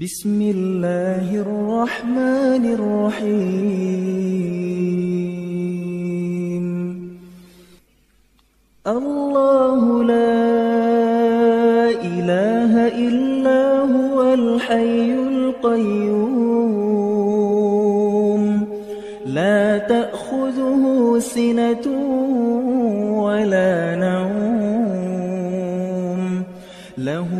بسم الله الرحمن الرحيم الله لا إله إلا هو الحي القيوم لا تأخذه سنة ولا نوم له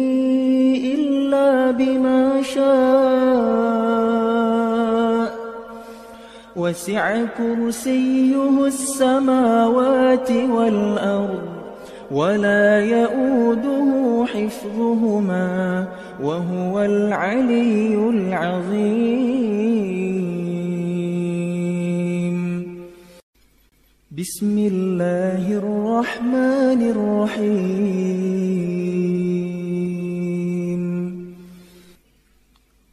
بما شاء. وسع كرسيه السماوات والأرض ولا يؤوده حفظهما وهو العلي العظيم. بسم الله الرحمن الرحيم.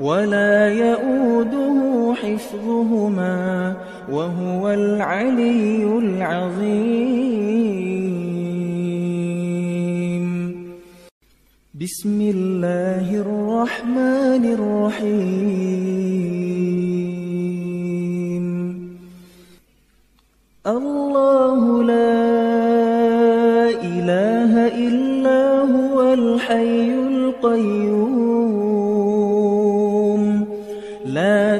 ولا يؤوده حفظهما وهو العلي العظيم. بسم الله الرحمن الرحيم. الله لا إله إلا هو الحي القيوم.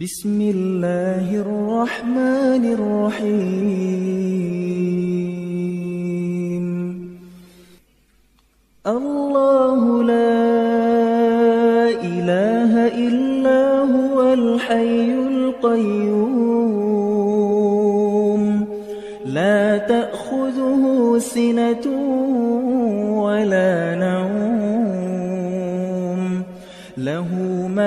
بسم الله الرحمن الرحيم الله لا إله إلا هو الحي القيوم لا تأخذه سنة ولا نوم له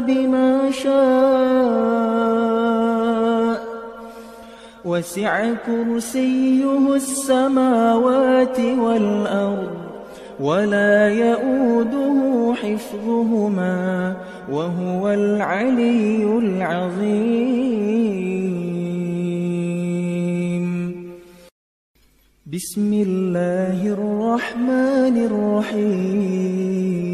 بما شاء. وسع كرسيه السماوات والأرض ولا يؤوده حفظهما وهو العلي العظيم. بسم الله الرحمن الرحيم.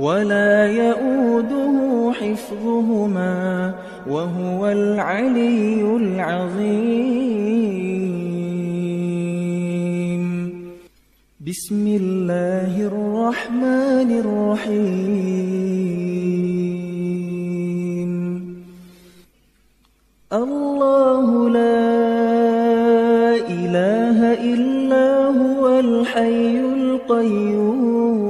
ولا يؤوده حفظهما وهو العلي العظيم. بسم الله الرحمن الرحيم. الله لا إله إلا هو الحي القيوم.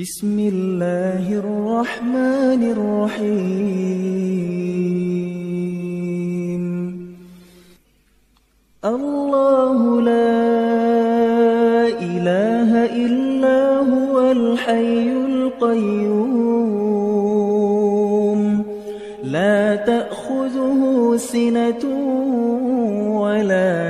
بسم الله الرحمن الرحيم. الله لا إله إلا هو الحي القيوم. لا تأخذه سنة ولا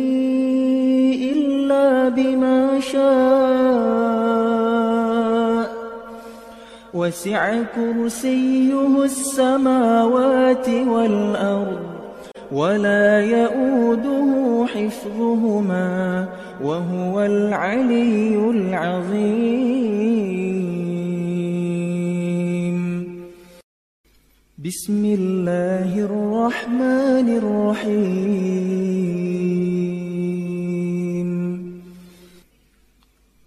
بما شاء وسع كرسيه السماوات والأرض ولا يؤوده حفظهما وهو العلي العظيم. بسم الله الرحمن الرحيم.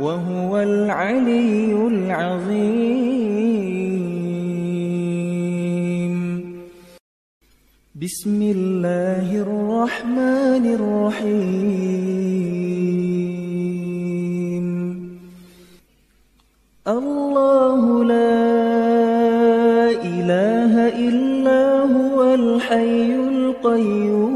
وهو العلي العظيم. بسم الله الرحمن الرحيم. الله لا إله إلا هو الحي القيوم.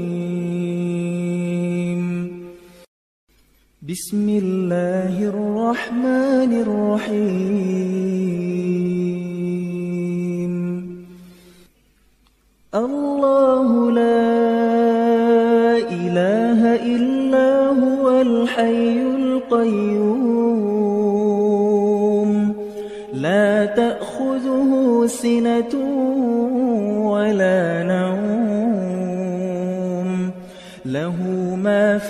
بسم الله الرحمن الرحيم. الله لا إله إلا هو الحي القيوم. لا تأخذه سنة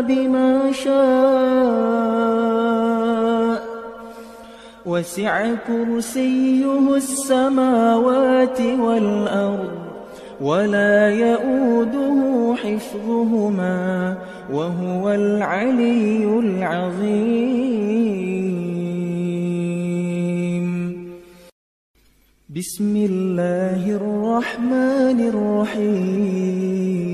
بما شاء. وسع كرسيه السماوات والأرض ولا يؤوده حفظهما وهو العلي العظيم. بسم الله الرحمن الرحيم.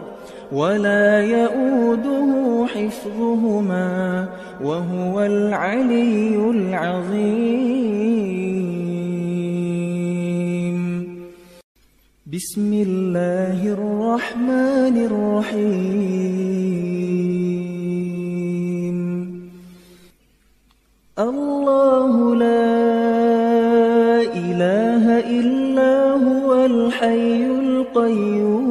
ولا يؤوده حفظهما وهو العلي العظيم. بسم الله الرحمن الرحيم. الله لا إله إلا هو الحي القيوم.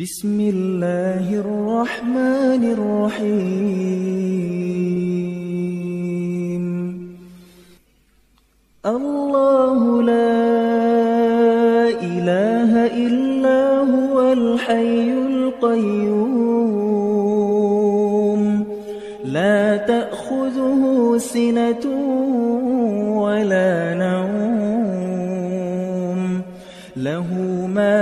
بسم الله الرحمن الرحيم الله لا إله إلا هو الحي القيوم لا تأخذه سنة ولا نوم له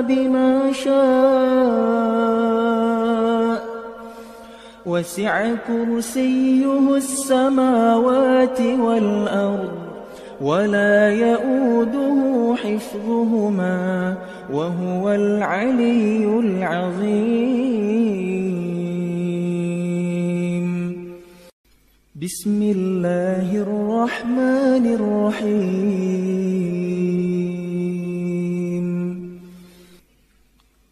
بما شاء. وسع كرسيه السماوات والأرض ولا يؤوده حفظهما وهو العلي العظيم. بسم الله الرحمن الرحيم.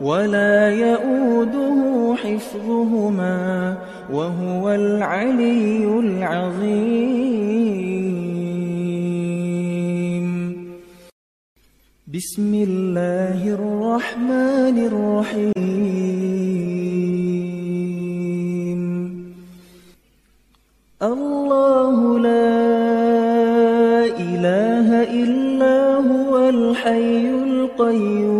ولا يؤوده حفظهما وهو العلي العظيم. بسم الله الرحمن الرحيم. الله لا إله إلا هو الحي القيوم.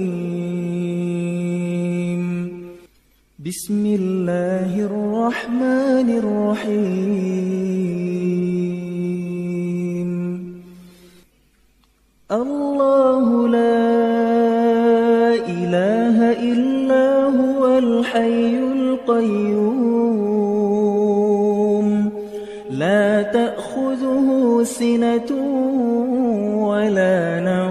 بسم الله الرحمن الرحيم. الله لا إله إلا هو الحي القيوم. لا تأخذه سنة ولا نوم.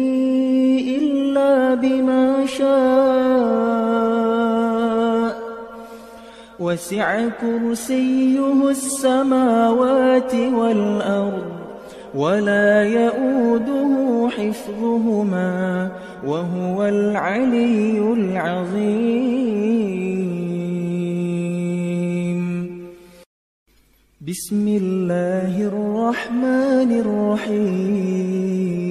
بما شاء. وسع كرسيه السماوات والأرض ولا يؤوده حفظهما وهو العلي العظيم. بسم الله الرحمن الرحيم.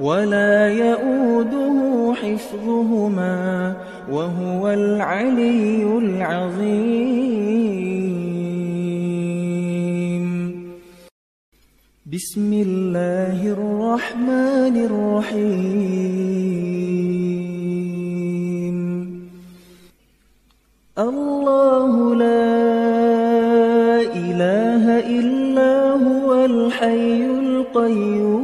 ولا يؤوده حفظهما وهو العلي العظيم. بسم الله الرحمن الرحيم. الله لا إله إلا هو الحي القيوم.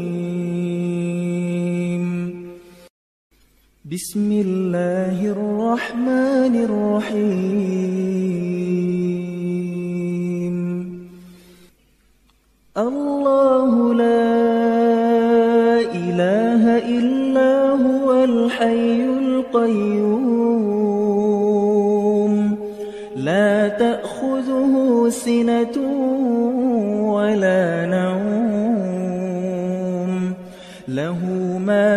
بسم الله الرحمن الرحيم. الله لا إله إلا هو الحي القيوم. لا تأخذه سنة ولا نوم.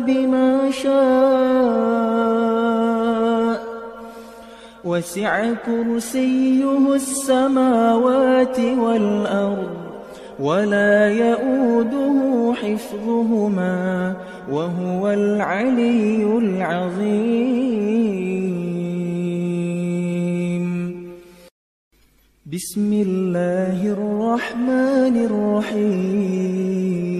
بما شاء. وسع كرسيه السماوات والأرض ولا يؤوده حفظهما وهو العلي العظيم. بسم الله الرحمن الرحيم.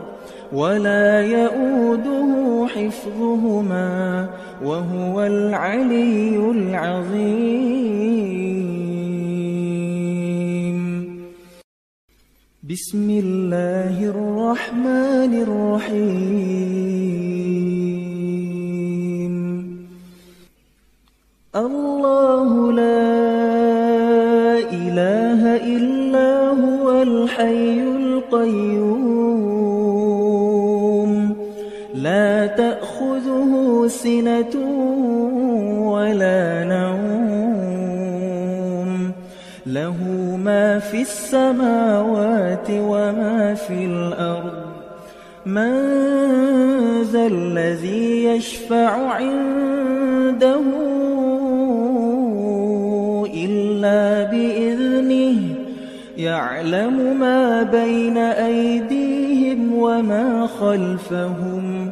ولا يؤوده حفظهما وهو العلي العظيم. بسم الله الرحمن الرحيم. الله لا إله إلا هو الحي القيوم. سنة ولا نوم. له ما في السماوات وما في الأرض. من ذا الذي يشفع عنده إلا بإذنه؟ يعلم ما بين أيديهم وما خلفهم.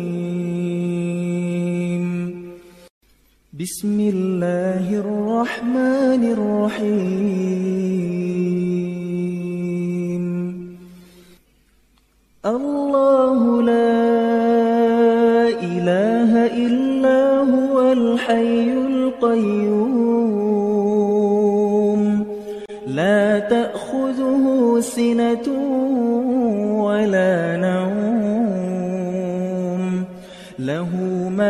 بسم الله الرحمن الرحيم. الله لا إله إلا هو الحي القيوم. لا تأخذه سنة ولا نوم.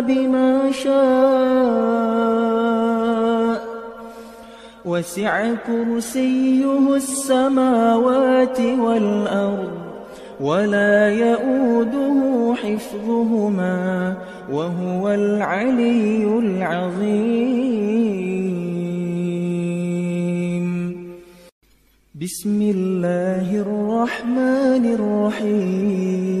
بما شاء. وسع كرسيه السماوات والأرض ولا يؤوده حفظهما وهو العلي العظيم. بسم الله الرحمن الرحيم.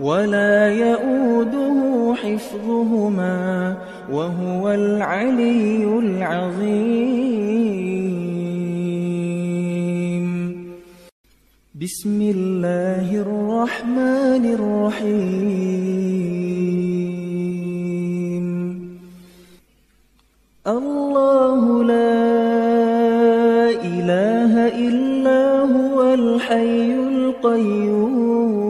وَلَا يَئُودُهُ حِفْظُهُمَا وَهُوَ الْعَلِيُّ الْعَظِيمُ. بِسْمِ اللَّهِ الرَّحْمَنِ الرَّحِيمِ. اللَّهُ لَا إِلَٰهَ إِلَّا هُوَ الْحَيُّ الْقَيُّومُ.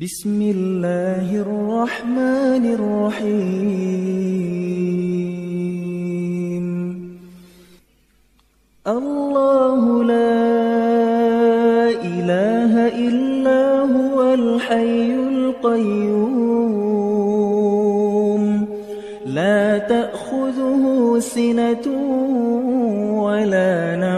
بِسْمِ اللَّهِ الرَّحْمَنِ الرَّحِيمِ اللَّهُ لَا إِلَٰهَ إِلَّا هُوَ الْحَيُّ الْقَيُّومُ لَا تَأْخُذُهُ سِنَةٌ وَلَا نَوْمٌ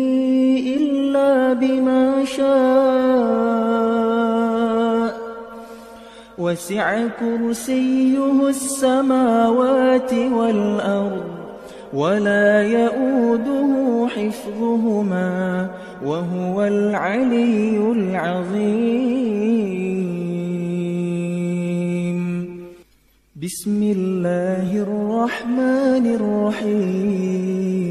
بِمَا شَاءَ. وَسِعَ كُرْسِيُّهُ السَّمَاوَاتِ وَالْأَرْضَ وَلَا يَئُودُهُ حِفْظُهُمَا وَهُوَ الْعَلِيُّ الْعَظِيمُ. بِسْمِ اللَّهِ الرَّحْمَنِ الرَّحِيمِ.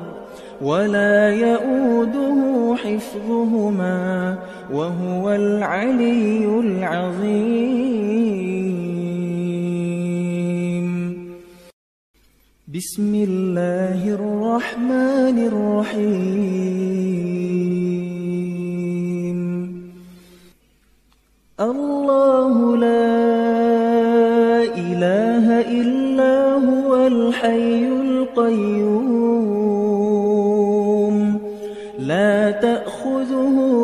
وَلَا يَئُودُهُ حِفْظُهُمَا وَهُوَ الْعَلِيُّ الْعَظِيمُ. بسم الله الرحمن الرحيم. الله لا إله إلا هو الحي القيوم.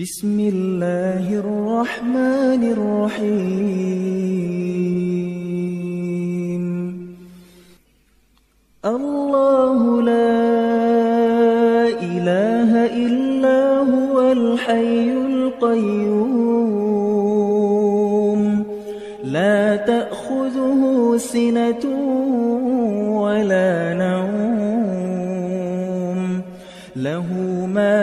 بسم الله الرحمن الرحيم الله لا إله إلا هو الحي القيوم لا تأخذه سنة ولا نوم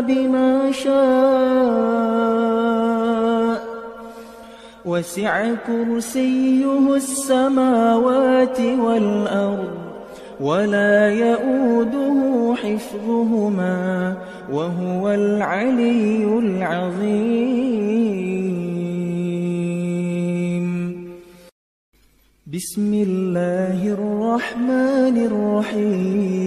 بما شاء. وسع كرسيه السماوات والأرض ولا يؤوده حفظهما وهو العلي العظيم. بسم الله الرحمن الرحيم.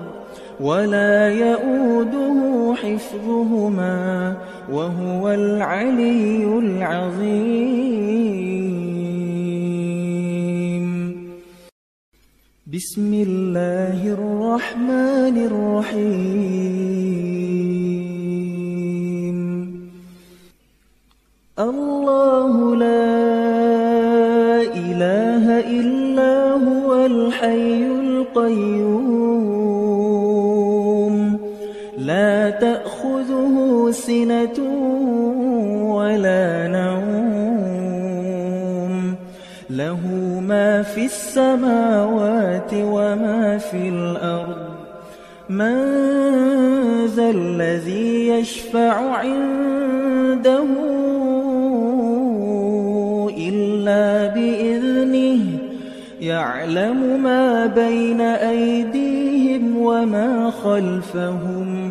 ولا يؤوده حفظهما وهو العلي العظيم. بسم الله الرحمن الرحيم. الله لا إله إلا هو الحي القيوم. سنة ولا نوم. له ما في السماوات وما في الأرض. من ذا الذي يشفع عنده إلا بإذنه يعلم ما بين أيديهم وما خلفهم.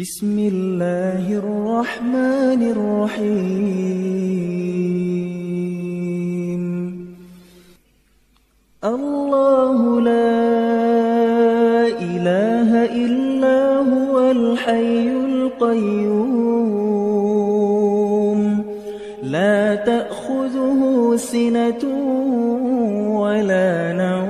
بسم الله الرحمن الرحيم. الله لا إله إلا هو الحي القيوم. لا تأخذه سنة ولا نوم.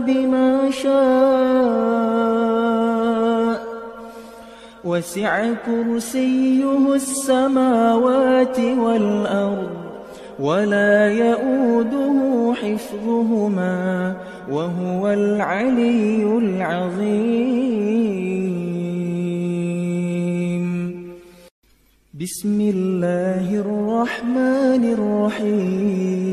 بما شاء وسع كرسيه السماوات والأرض ولا يؤوده حفظهما وهو العلي العظيم بسم الله الرحمن الرحيم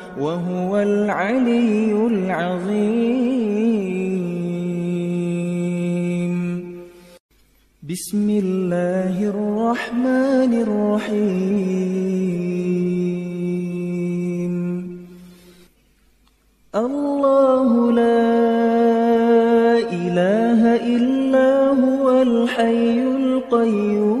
وهو العلي العظيم. بسم الله الرحمن الرحيم. الله لا إله إلا هو الحي القيوم.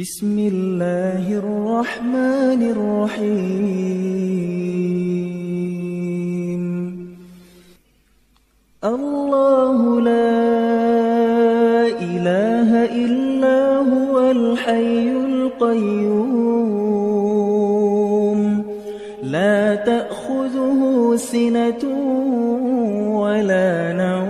بسم الله الرحمن الرحيم. الله لا إله إلا هو الحي القيوم. لا تأخذه سنة ولا نوم.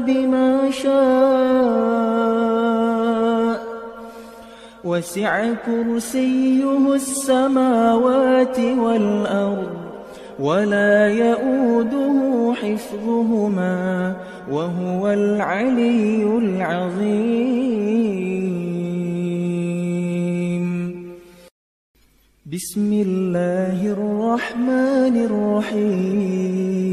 بما شاء وسع كرسيه السماوات والأرض ولا يؤوده حفظهما وهو العلي العظيم بسم الله الرحمن الرحيم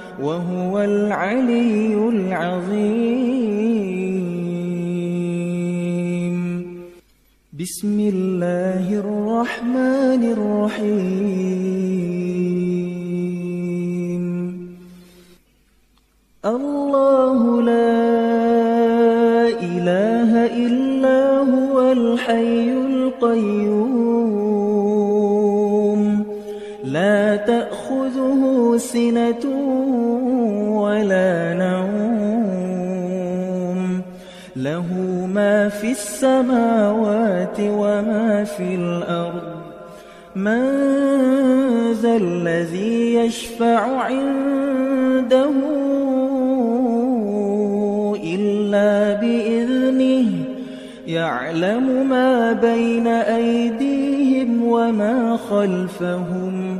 وهو العلي العظيم. بسم الله الرحمن الرحيم. الله لا إله إلا هو الحي القيوم. سنة ولا نوم له ما في السماوات وما في الأرض. من ذا الذي يشفع عنده إلا بإذنه يعلم ما بين أيديهم وما خلفهم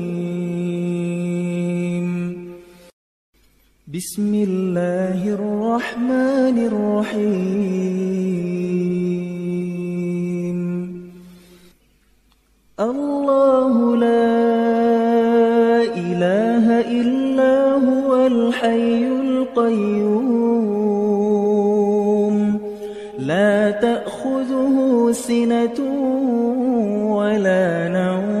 بسم الله الرحمن الرحيم الله لا إله إلا هو الحي القيوم لا تأخذه سنة ولا نوم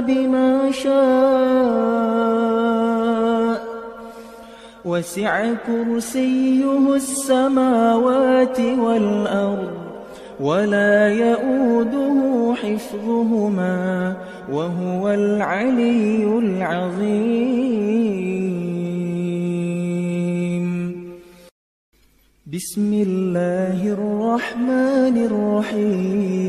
بما شاء. وسع كرسيه السماوات والأرض ولا يؤوده حفظهما وهو العلي العظيم. بسم الله الرحمن الرحيم.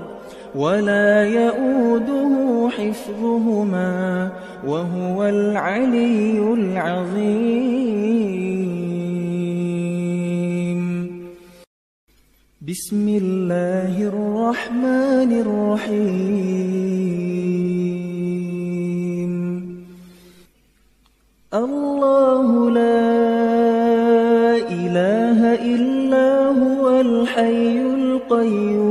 ولا يؤوده حفظهما وهو العلي العظيم. بسم الله الرحمن الرحيم. الله لا إله إلا هو الحي القيوم.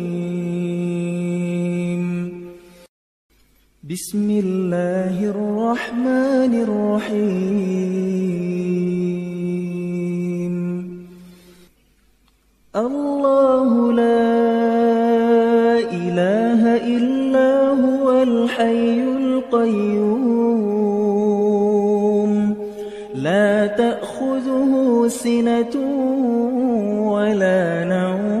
بسم الله الرحمن الرحيم. الله لا إله إلا هو الحي القيوم. لا تأخذه سنة ولا نوم.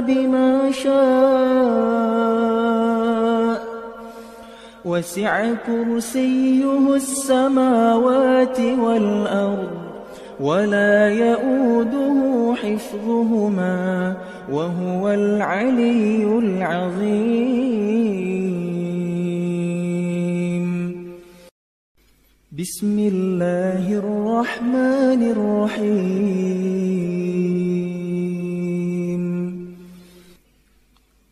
بما شاء وسع كرسيه السماوات والأرض ولا يؤوده حفظهما وهو العلي العظيم. بسم الله الرحمن الرحيم.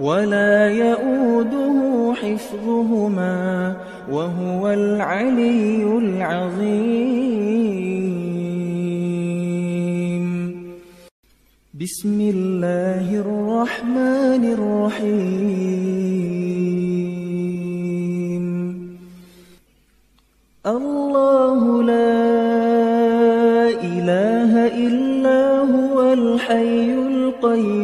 ولا يؤوده حفظهما وهو العلي العظيم. بسم الله الرحمن الرحيم. الله لا إله إلا هو الحي القيوم.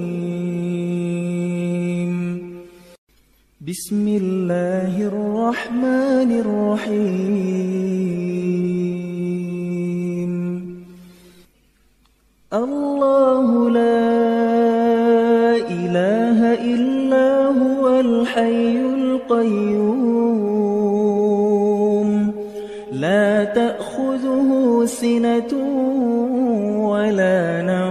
بسم الله الرحمن الرحيم الله لا إله إلا هو الحي القيوم لا تأخذه سنة ولا نوم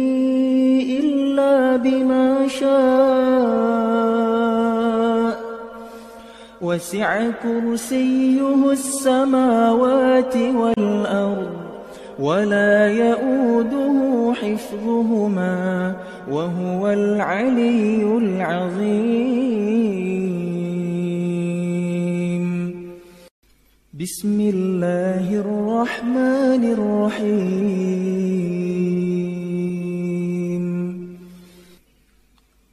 بما شاء. وسع كرسيه السماوات والأرض ولا يؤوده حفظهما وهو العلي العظيم. بسم الله الرحمن الرحيم.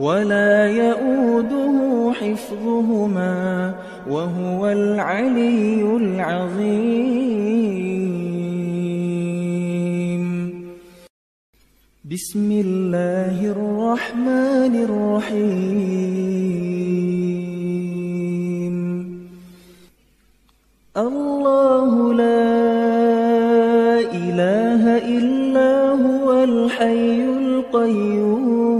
ولا يؤوده حفظهما وهو العلي العظيم. بسم الله الرحمن الرحيم. الله لا إله إلا هو الحي القيوم.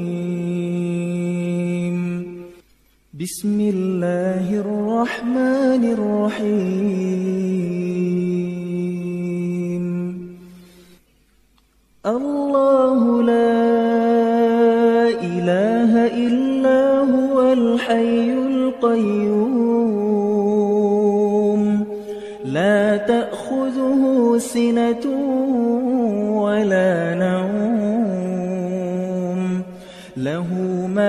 بسم الله الرحمن الرحيم. الله لا إله إلا هو الحي القيوم. لا تأخذه سنة ولا نوم. له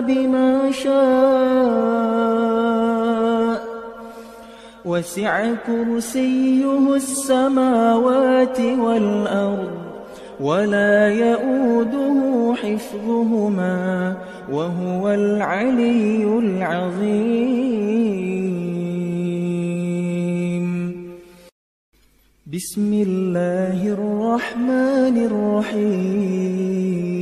بما شاء وسع كرسيه السماوات والأرض ولا يؤوده حفظهما وهو العلي العظيم. بسم الله الرحمن الرحيم.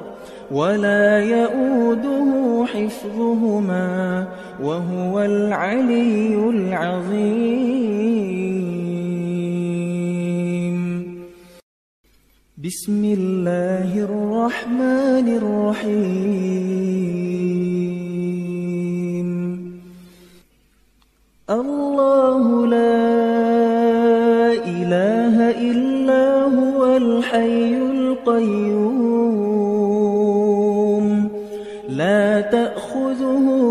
ولا يؤوده حفظهما وهو العلي العظيم. بسم الله الرحمن الرحيم. الله لا إله إلا هو الحي القيوم.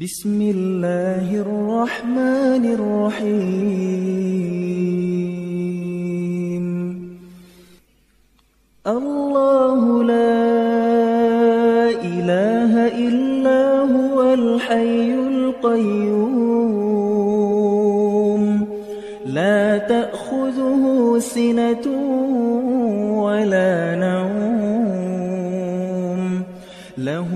بسم الله الرحمن الرحيم الله لا إله إلا هو الحي القيوم لا تأخذه سنة ولا نوم له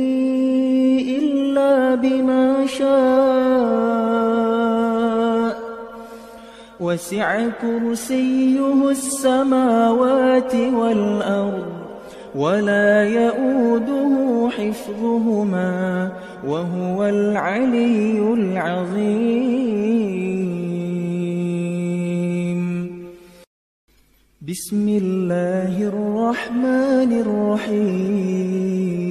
بما شاء. وسع كرسيه السماوات والأرض ولا يؤوده حفظهما وهو العلي العظيم. بسم الله الرحمن الرحيم.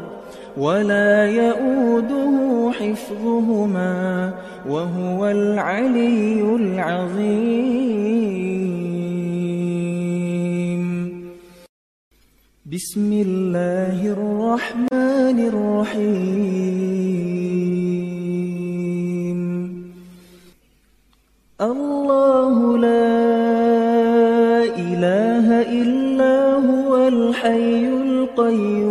ولا يؤوده حفظهما وهو العلي العظيم. بسم الله الرحمن الرحيم. الله لا إله إلا هو الحي القيوم.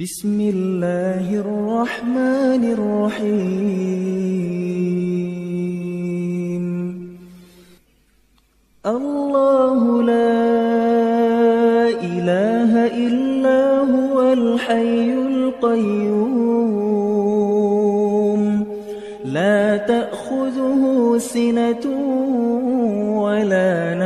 بسم الله الرحمن الرحيم الله لا إله إلا هو الحي القيوم لا تأخذه سنة ولا نوم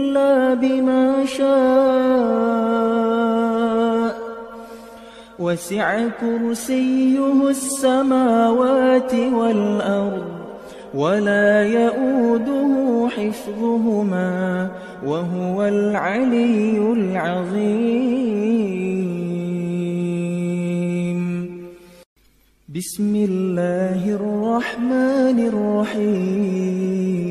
بما شاء. وسع كرسيه السماوات والأرض ولا يؤوده حفظهما وهو العلي العظيم. بسم الله الرحمن الرحيم.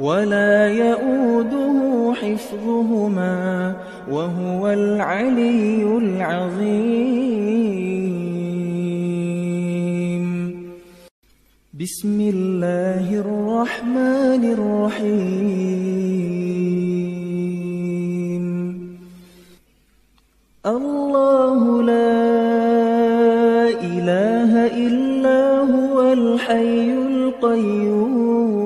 ولا يؤوده حفظهما وهو العلي العظيم. بسم الله الرحمن الرحيم. الله لا إله إلا هو الحي القيوم.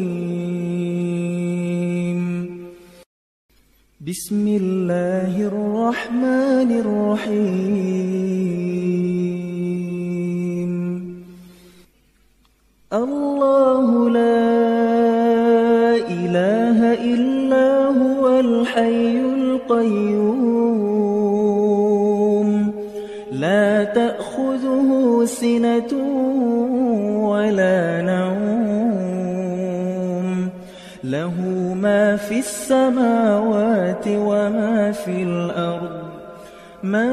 بسم الله الرحمن الرحيم الله لا إله إلا هو الحي القيوم لا تأخذه سنة ولا نوم في السماوات وما في الأرض. من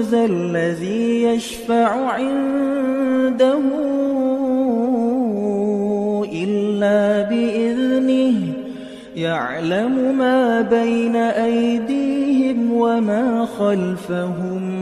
ذا الذي يشفع عنده إلا بإذنه يعلم ما بين أيديهم وما خلفهم.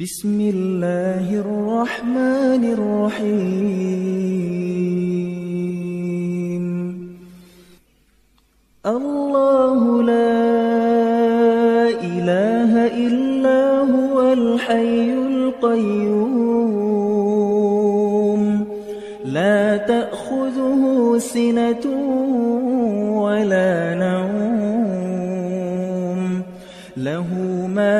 بسم الله الرحمن الرحيم الله لا إله إلا هو الحي القيوم لا تأخذه سنة ولا نوم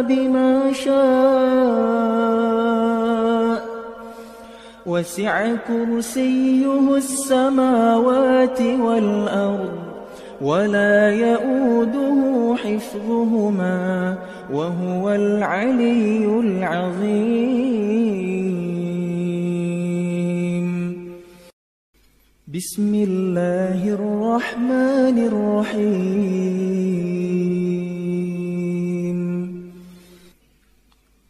بما شاء. وسع كرسيه السماوات والأرض ولا يؤوده حفظهما وهو العلي العظيم. بسم الله الرحمن الرحيم.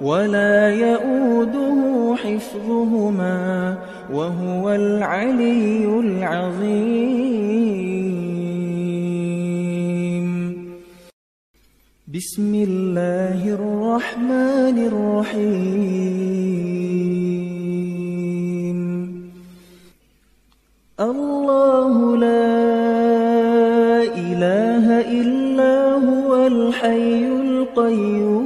ولا يؤوده حفظهما وهو العلي العظيم. بسم الله الرحمن الرحيم. الله لا إله إلا هو الحي القيوم.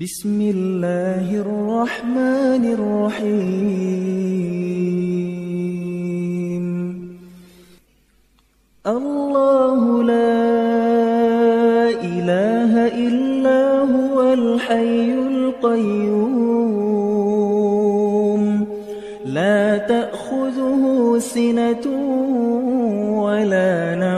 بسم الله الرحمن الرحيم الله لا إله إلا هو الحي القيوم لا تأخذه سنة ولا نوم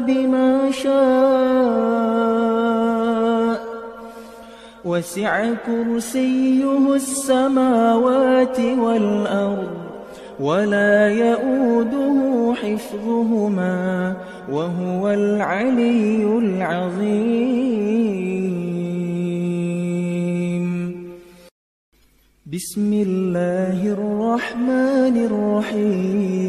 بما شاء. وسع كرسيه السماوات والأرض ولا يؤوده حفظهما وهو العلي العظيم. بسم الله الرحمن الرحيم.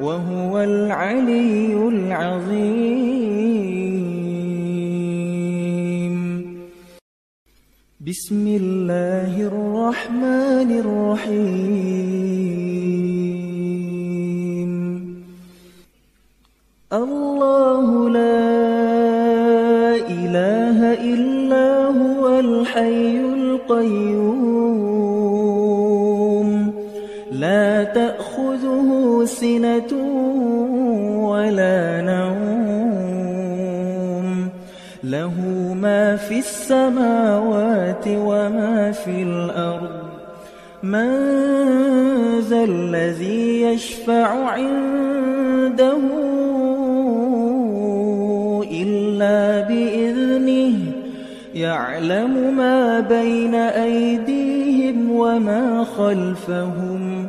وهو العلي العظيم. بسم الله الرحمن الرحيم. الله لا إله إلا هو الحي القيوم. لا تأخذه سنة ولا نوم له ما في السماوات وما في الأرض. من ذا الذي يشفع عنده إلا بإذنه يعلم ما بين أيديهم وما خلفهم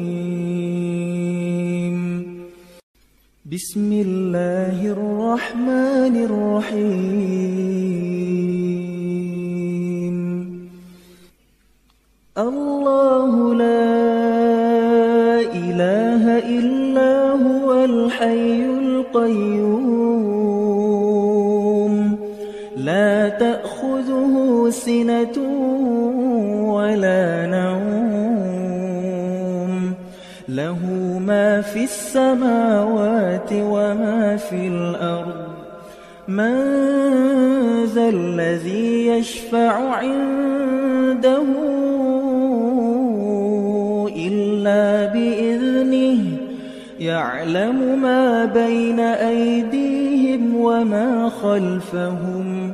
بسم الله الرحمن الرحيم. الله لا إله إلا هو الحي القيوم. لا تأخذه سنة ولا نوم. ما في السماوات وما في الأرض. من ذا الذي يشفع عنده إلا بإذنه يعلم ما بين أيديهم وما خلفهم.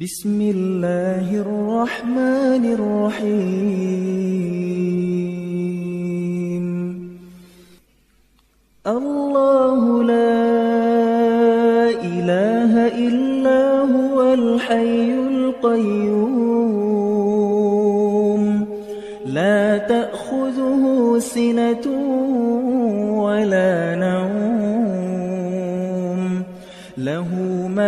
بسم الله الرحمن الرحيم. الله لا إله إلا هو الحي القيوم. لا تأخذه سنة ولا نوم.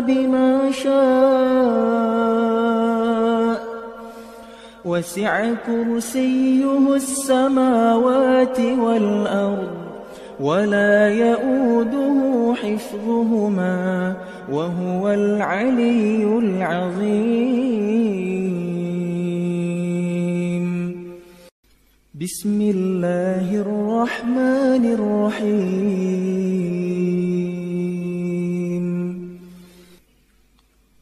بما شاء وسع كرسيه السماوات والأرض ولا يؤوده حفظهما وهو العلي العظيم. بسم الله الرحمن الرحيم.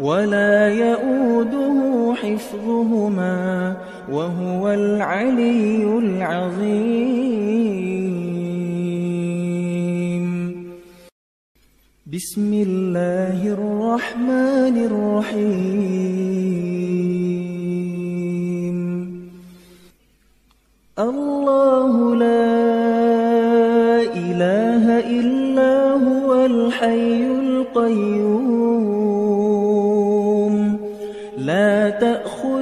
ولا يؤوده حفظهما وهو العلي العظيم. بسم الله الرحمن الرحيم. الله لا إله إلا هو الحي القيوم.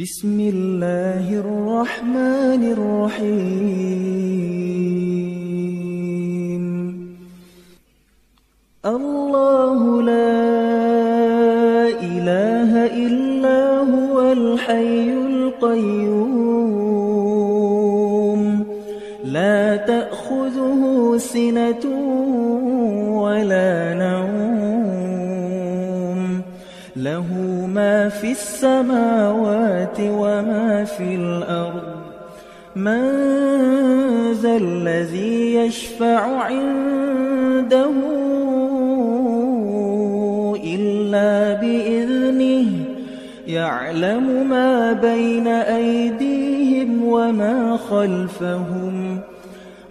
بسم الله الرحمن الرحيم الله لا إله إلا هو الحي القيوم لا تأخذه سنة ولا نوم في السماوات وما في الأرض. من ذا الذي يشفع عنده إلا بإذنه يعلم ما بين أيديهم وما خلفهم.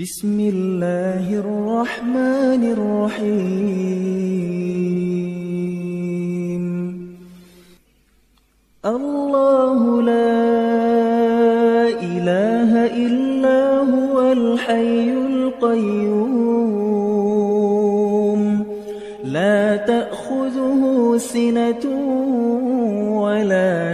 بسم الله الرحمن الرحيم الله لا إله إلا هو الحي القيوم لا تأخذه سنة ولا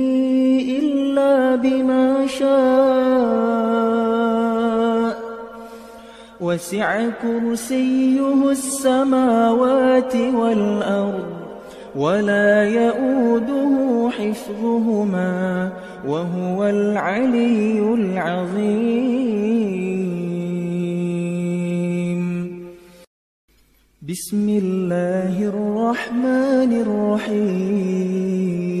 بما شاء. وسع كرسيه السماوات والأرض ولا يؤوده حفظهما وهو العلي العظيم. بسم الله الرحمن الرحيم.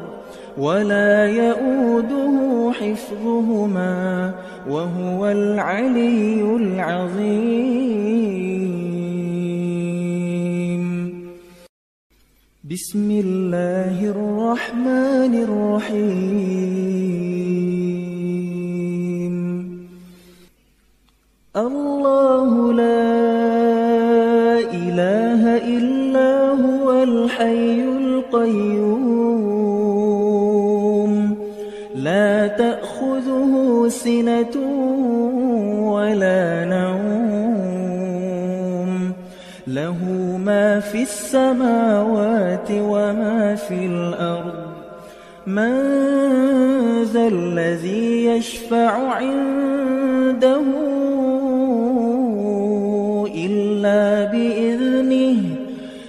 ولا يؤوده حفظهما وهو العلي العظيم. بسم الله الرحمن الرحيم. الله لا إله إلا هو الحي القيوم. سنة ولا نوم. له ما في السماوات وما في الأرض. من ذا الذي يشفع عنده إلا بإذنه؟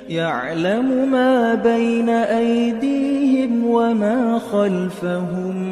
يعلم ما بين أيديهم وما خلفهم.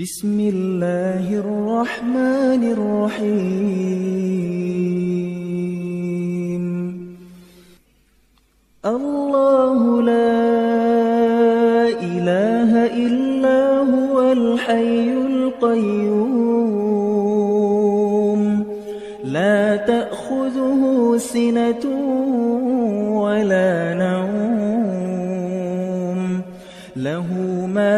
بسم الله الرحمن الرحيم الله لا إله إلا هو الحي القيوم لا تأخذه سنة ولا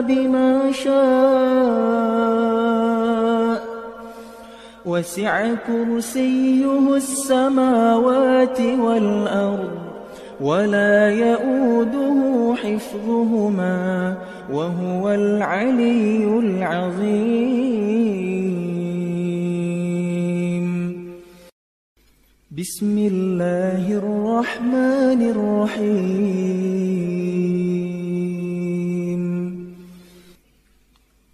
بما شاء. وسع كرسيه السماوات والأرض ولا يؤوده حفظهما وهو العلي العظيم. بسم الله الرحمن الرحيم.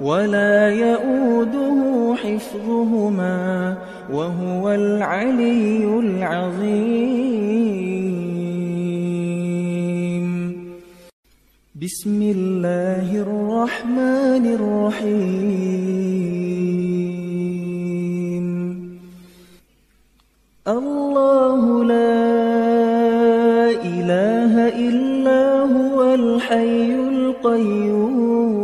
ولا يؤوده حفظهما وهو العلي العظيم. بسم الله الرحمن الرحيم. الله لا إله إلا هو الحي القيوم.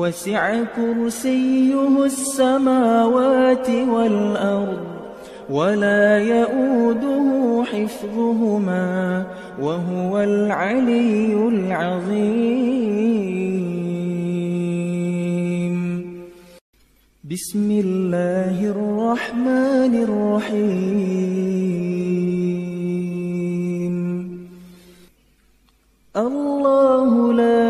وسع كرسيه السماوات والأرض ولا يؤوده حفظهما وهو العلي العظيم. بسم الله الرحمن الرحيم. الله لا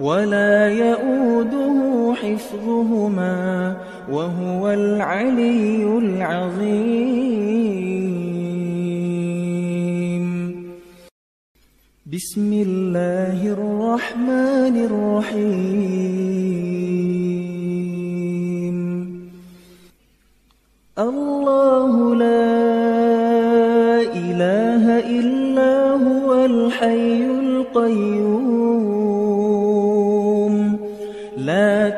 ولا يؤوده حفظهما وهو العلي العظيم. بسم الله الرحمن الرحيم. الله لا إله إلا هو الحي القيوم.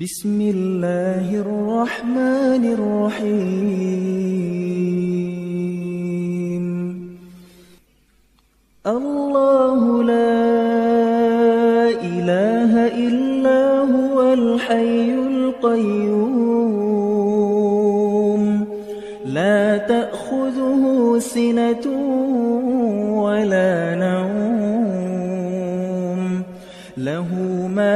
بسم الله الرحمن الرحيم. الله لا إله إلا هو الحي القيوم. لا تأخذه سنة ولا نوم.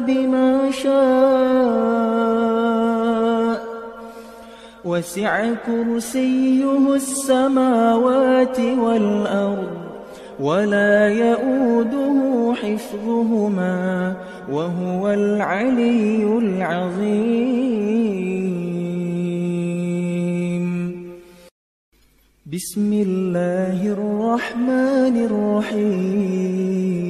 بما شاء. وسع كرسيه السماوات والأرض ولا يؤوده حفظهما وهو العلي العظيم. بسم الله الرحمن الرحيم.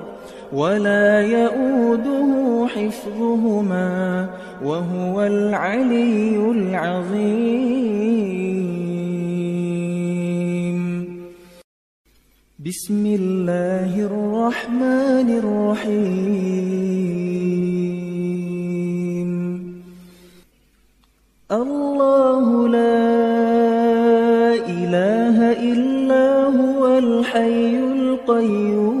ولا يؤوده حفظهما وهو العلي العظيم. بسم الله الرحمن الرحيم. الله لا إله إلا هو الحي القيوم.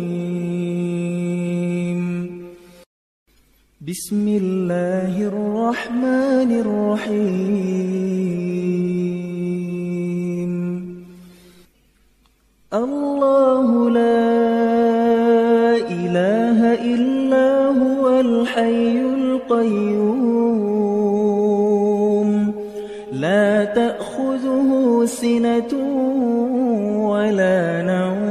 بسم الله الرحمن الرحيم الله لا إله إلا هو الحي القيوم لا تأخذه سنة ولا نوم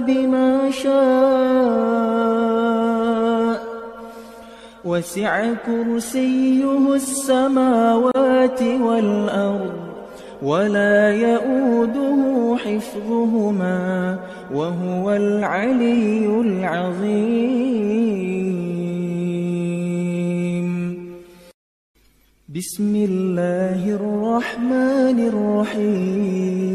بما شاء. وسع كرسيه السماوات والأرض ولا يؤوده حفظهما وهو العلي العظيم. بسم الله الرحمن الرحيم.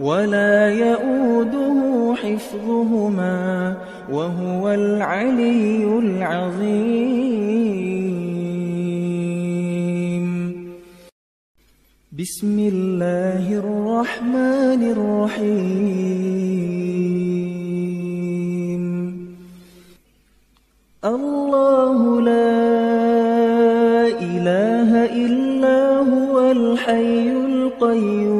ولا يؤوده حفظهما وهو العلي العظيم. بسم الله الرحمن الرحيم. الله لا إله إلا هو الحي القيوم.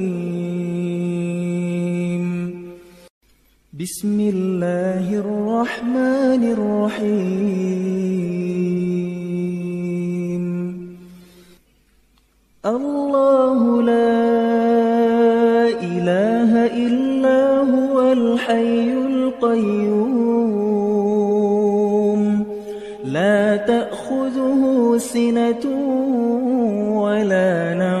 بسم الله الرحمن الرحيم. الله لا إله إلا هو الحي القيوم. لا تأخذه سنة ولا نوم.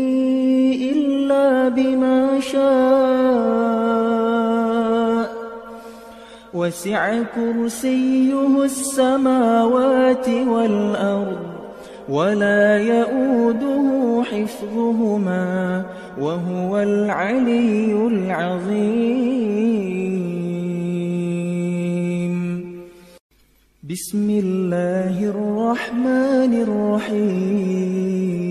بما شاء وسع كرسيه السماوات والأرض ولا يؤوده حفظهما وهو العلي العظيم. بسم الله الرحمن الرحيم.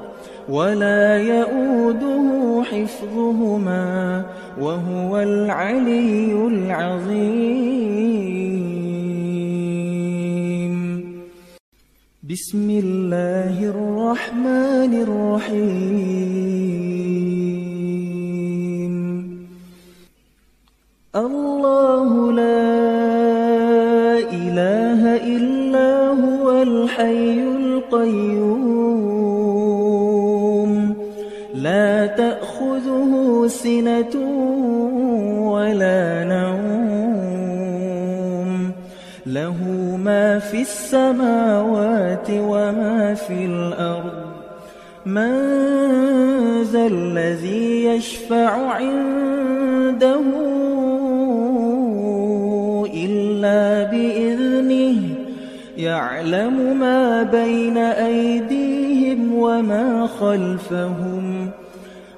ولا يؤوده حفظهما وهو العلي العظيم. بسم الله الرحمن الرحيم. الله لا إله إلا هو الحي القيوم. سنة ولا نوم له ما في السماوات وما في الأرض. من ذا الذي يشفع عنده إلا بإذنه يعلم ما بين أيديهم وما خلفهم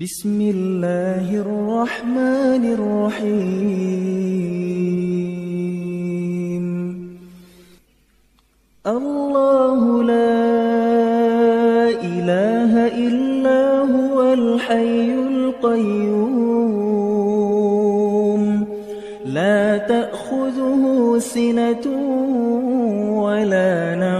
بسم الله الرحمن الرحيم. الله لا إله إلا هو الحي القيوم. لا تأخذه سنة ولا نوم.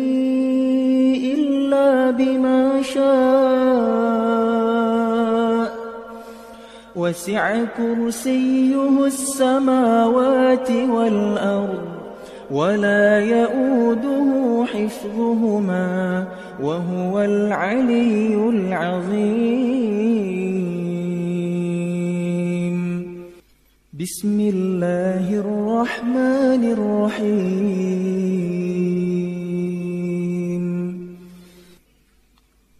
بما شاء. وسع كرسيه السماوات والأرض ولا يؤوده حفظهما وهو العلي العظيم. بسم الله الرحمن الرحيم.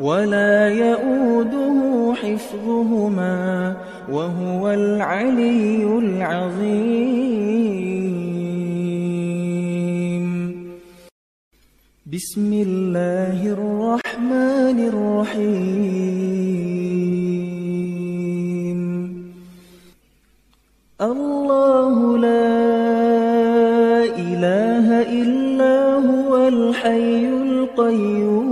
ولا يؤوده حفظهما وهو العلي العظيم. بسم الله الرحمن الرحيم. الله لا إله إلا هو الحي القيوم.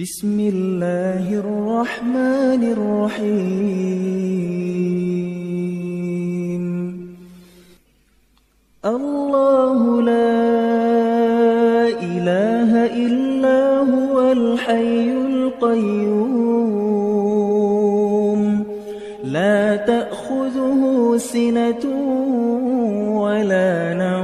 بسم الله الرحمن الرحيم الله لا إله إلا هو الحي القيوم لا تأخذه سنة ولا نوم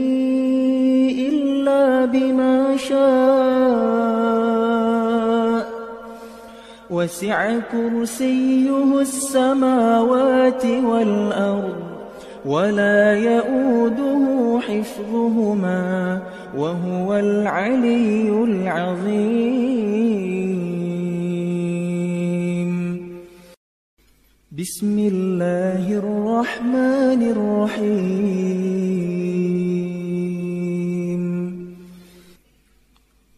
بما شاء. وسع كرسيه السماوات والأرض ولا يؤوده حفظهما وهو العلي العظيم. بسم الله الرحمن الرحيم.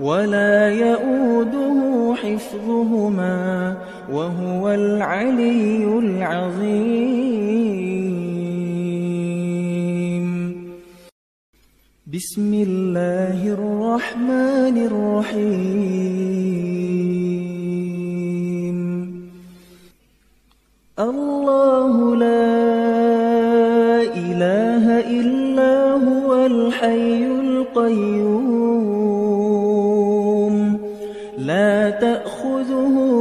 ولا يؤوده حفظهما وهو العلي العظيم. بسم الله الرحمن الرحيم. الله لا إله إلا هو الحي القيوم.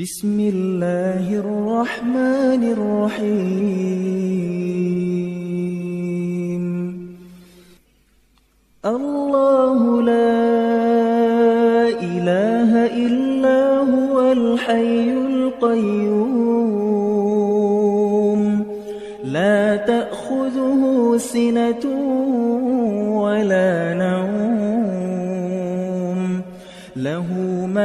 بسم الله الرحمن الرحيم الله لا إله إلا هو الحي القيوم لا تأخذه سنة ولا نوم له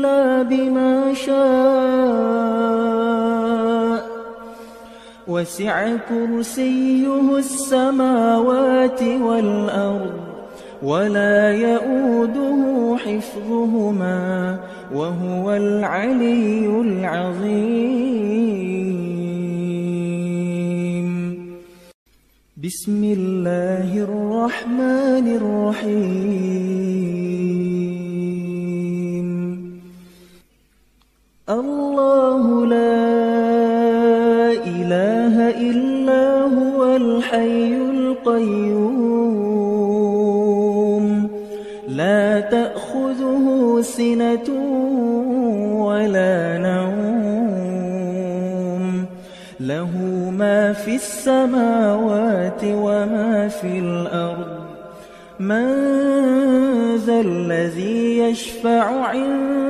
إلا بما شاء. وسع كرسيه السماوات والأرض ولا يؤوده حفظهما وهو العلي العظيم. بسم الله الرحمن الرحيم. القيوم لا تأخذه سنة ولا نوم له ما في السماوات وما في الأرض من ذا الذي يشفع عنده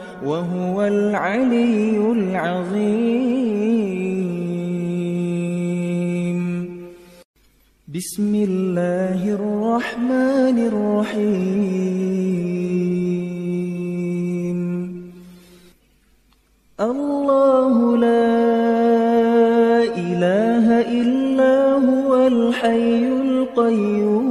وهو العلي العظيم. بسم الله الرحمن الرحيم. الله لا إله إلا هو الحي القيوم.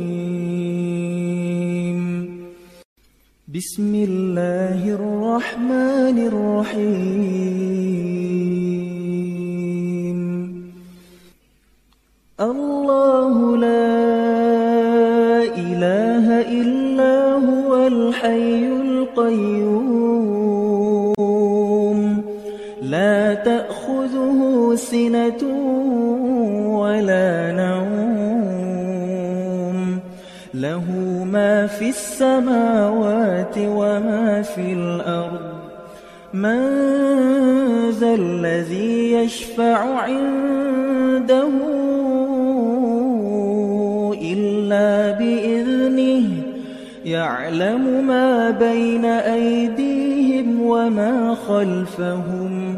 بسم الله الرحمن الرحيم الله لا إله إلا هو الحي القيوم لا تأخذه سنة ولا نوم ما في السماوات وما في الأرض. من ذا الذي يشفع عنده إلا بإذنه يعلم ما بين أيديهم وما خلفهم.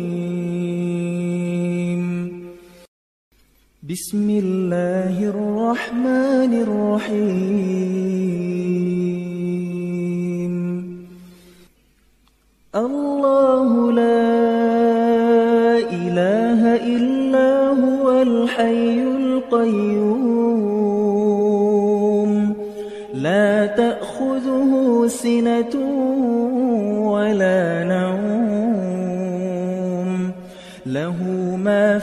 بسم الله الرحمن الرحيم. الله لا إله إلا هو الحي القيوم. لا تأخذه سنة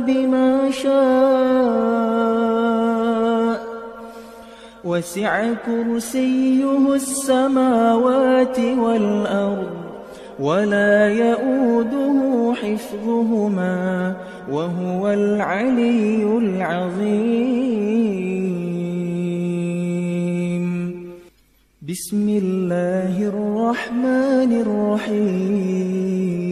بما شاء وسع كرسيه السماوات والأرض ولا يؤوده حفظهما وهو العلي العظيم. بسم الله الرحمن الرحيم.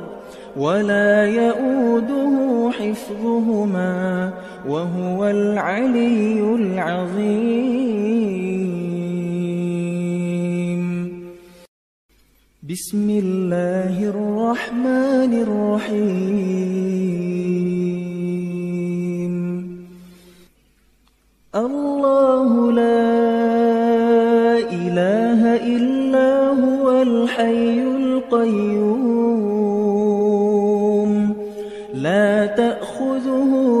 ولا يؤوده حفظهما وهو العلي العظيم. بسم الله الرحمن الرحيم. الله لا إله إلا هو الحي القيوم.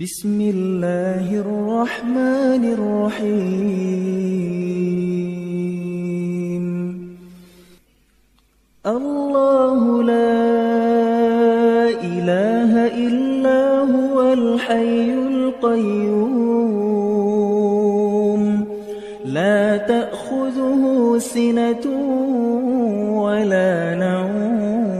بسم الله الرحمن الرحيم. الله لا إله إلا هو الحي القيوم. لا تأخذه سنة ولا نوم.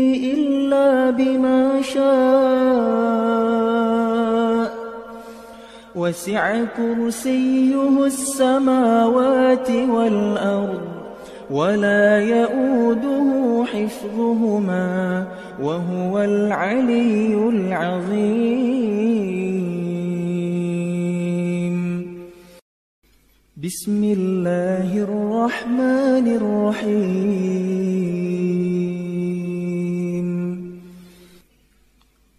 إلا بما شاء. وسع كرسيه السماوات والأرض ولا يؤوده حفظهما وهو العلي العظيم. بسم الله الرحمن الرحيم.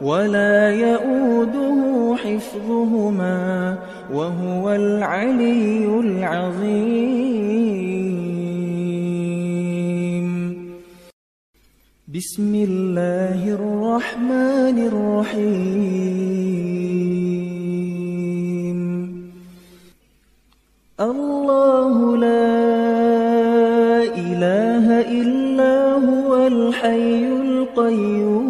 ولا يؤوده حفظهما وهو العلي العظيم. بسم الله الرحمن الرحيم. الله لا إله إلا هو الحي القيوم.